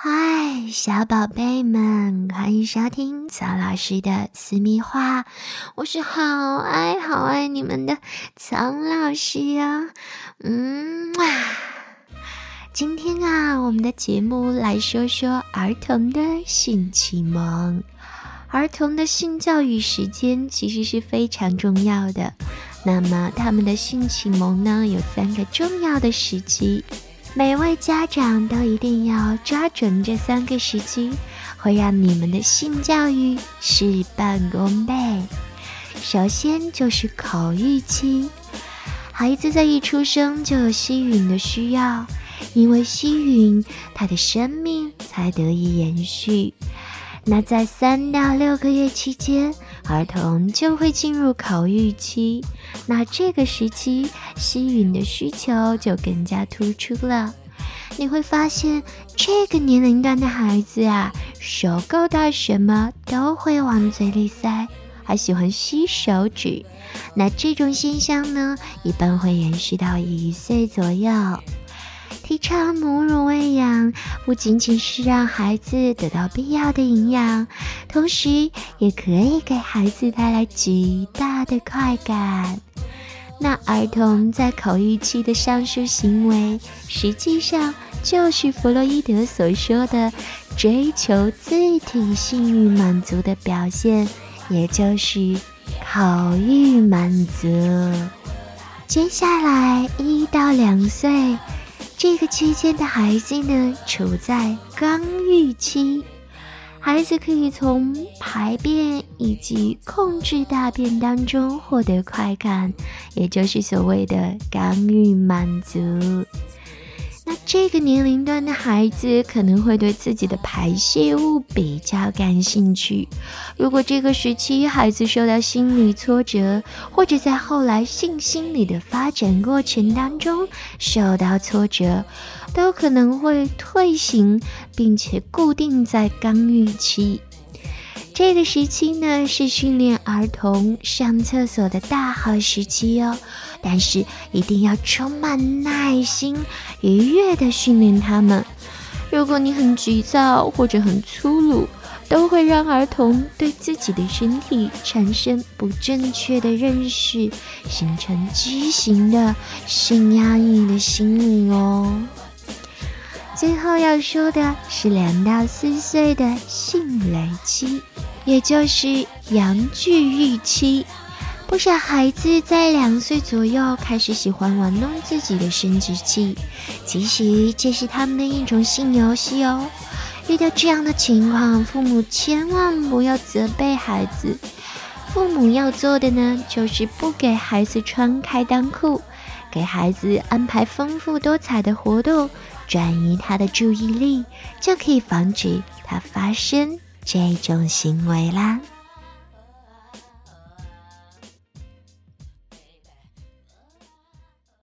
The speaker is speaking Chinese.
嗨，小宝贝们，欢迎收听曹老师的私密话。我是好爱好爱你们的曹老师呀。嗯啊，今天啊，我们的节目来说说儿童的性启蒙。儿童的性教育时间其实是非常重要的。那么，他们的性启蒙呢，有三个重要的时期。每位家长都一定要抓准这三个时机，会让你们的性教育事半功倍。首先就是口欲期，孩子在一出生就有吸吮的需要，因为吸吮，他的生命才得以延续。那在三到六个月期间，儿童就会进入口欲期。那这个时期，吸吮的需求就更加突出了。你会发现，这个年龄段的孩子啊，手够到什么都会往嘴里塞，还喜欢吸手指。那这种现象呢，一般会延续到一岁左右。提倡母乳喂养，不仅仅是让孩子得到必要的营养，同时也可以给孩子带来极大的快感。那儿童在口欲期的上述行为，实际上就是弗洛伊德所说的追求自体性欲满足的表现，也就是口欲满足。接下来一到两岁。这个期间的孩子呢，处在刚欲期，孩子可以从排便以及控制大便当中获得快感，也就是所谓的刚欲满足。这个年龄段的孩子可能会对自己的排泄物比较感兴趣。如果这个时期孩子受到心理挫折，或者在后来性心理的发展过程当中受到挫折，都可能会退行，并且固定在刚预期。这个时期呢，是训练儿童上厕所的大好时期哦。但是一定要充满耐心、愉悦的训练他们。如果你很急躁或者很粗鲁，都会让儿童对自己的身体产生不正确的认识，形成畸形的性压抑的心理哦。最后要说的是两到四岁的性蕾期。也就是阳具预期，不少孩子在两岁左右开始喜欢玩弄自己的生殖器，其实这是他们的一种性游戏哦。遇到这样的情况，父母千万不要责备孩子，父母要做的呢，就是不给孩子穿开裆裤，给孩子安排丰富多彩的活动，转移他的注意力，就可以防止他发生。这种行为啦。